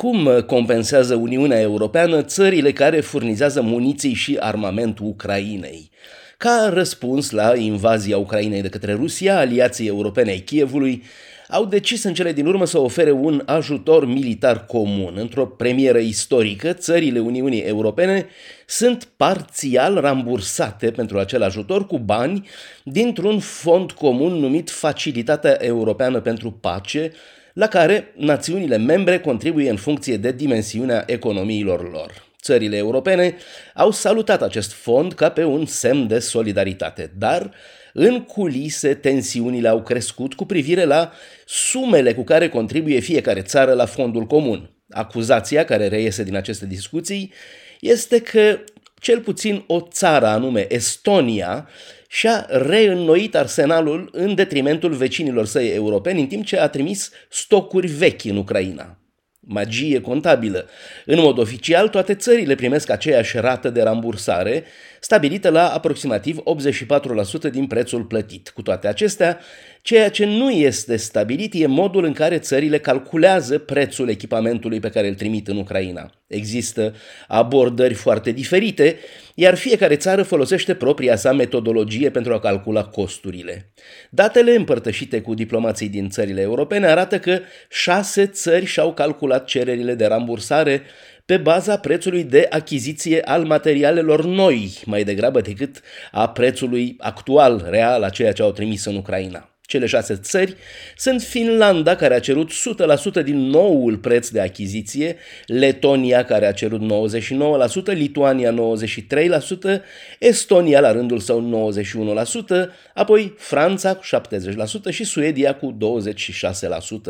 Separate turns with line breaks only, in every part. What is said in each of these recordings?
Cum compensează Uniunea Europeană țările care furnizează muniții și armament Ucrainei? Ca răspuns la invazia Ucrainei de către Rusia, aliații europene ai Kievului au decis în cele din urmă să ofere un ajutor militar comun. Într-o premieră istorică, țările Uniunii Europene sunt parțial rambursate pentru acel ajutor cu bani dintr-un fond comun numit Facilitatea Europeană pentru Pace, la care națiunile membre contribuie în funcție de dimensiunea economiilor lor. Țările europene au salutat acest fond ca pe un semn de solidaritate, dar în culise tensiunile au crescut cu privire la sumele cu care contribuie fiecare țară la fondul comun. Acuzația care reiese din aceste discuții este că cel puțin o țară anume Estonia și-a reînnoit arsenalul în detrimentul vecinilor săi europeni, în timp ce a trimis stocuri vechi în Ucraina. Magie contabilă. În mod oficial, toate țările primesc aceeași rată de rambursare, stabilită la aproximativ 84% din prețul plătit. Cu toate acestea, ceea ce nu este stabilit e modul în care țările calculează prețul echipamentului pe care îl trimit în Ucraina. Există abordări foarte diferite, iar fiecare țară folosește propria sa metodologie pentru a calcula costurile. Datele împărtășite cu diplomații din țările europene arată că șase țări și-au calculat cererile de rambursare pe baza prețului de achiziție al materialelor noi, mai degrabă decât a prețului actual, real, a ceea ce au trimis în Ucraina. Cele șase țări sunt Finlanda, care a cerut 100% din noul preț de achiziție, Letonia, care a cerut 99%, Lituania 93%, Estonia la rândul său 91%, apoi Franța cu 70% și Suedia cu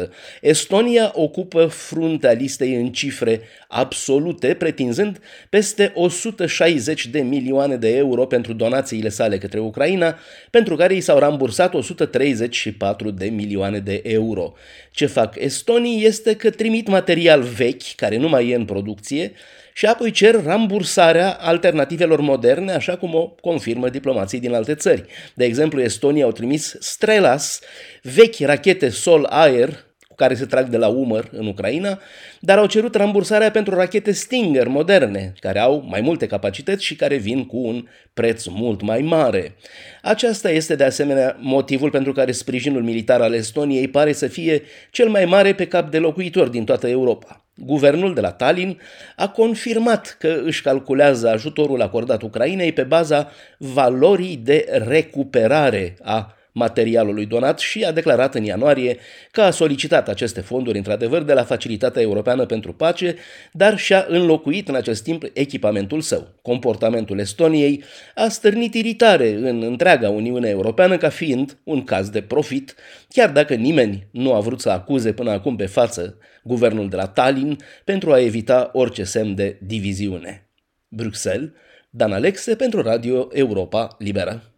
26%. Estonia ocupă fruntea listei în cifre absolute, pretinzând peste 160 de milioane de euro pentru donațiile sale către Ucraina, pentru care i s-au rambursat 130 24 de milioane de euro. Ce fac estonii este că trimit material vechi, care nu mai e în producție, și apoi cer rambursarea alternativelor moderne, așa cum o confirmă diplomații din alte țări. De exemplu, Estonia au trimis Strelas, vechi rachete sol-aer care se trag de la umăr în Ucraina, dar au cerut rambursarea pentru rachete Stinger moderne, care au mai multe capacități și care vin cu un preț mult mai mare. Aceasta este de asemenea motivul pentru care sprijinul militar al Estoniei pare să fie cel mai mare pe cap de locuitor din toată Europa. Guvernul de la Tallinn a confirmat că își calculează ajutorul acordat Ucrainei pe baza valorii de recuperare a materialului donat și a declarat în ianuarie că a solicitat aceste fonduri într-adevăr de la Facilitatea Europeană pentru Pace, dar și-a înlocuit în acest timp echipamentul său. Comportamentul Estoniei a stârnit iritare în întreaga Uniune Europeană ca fiind un caz de profit, chiar dacă nimeni nu a vrut să acuze până acum pe față guvernul de la Tallinn pentru a evita orice semn de diviziune. Bruxelles, Dan Alexe pentru Radio Europa Liberă.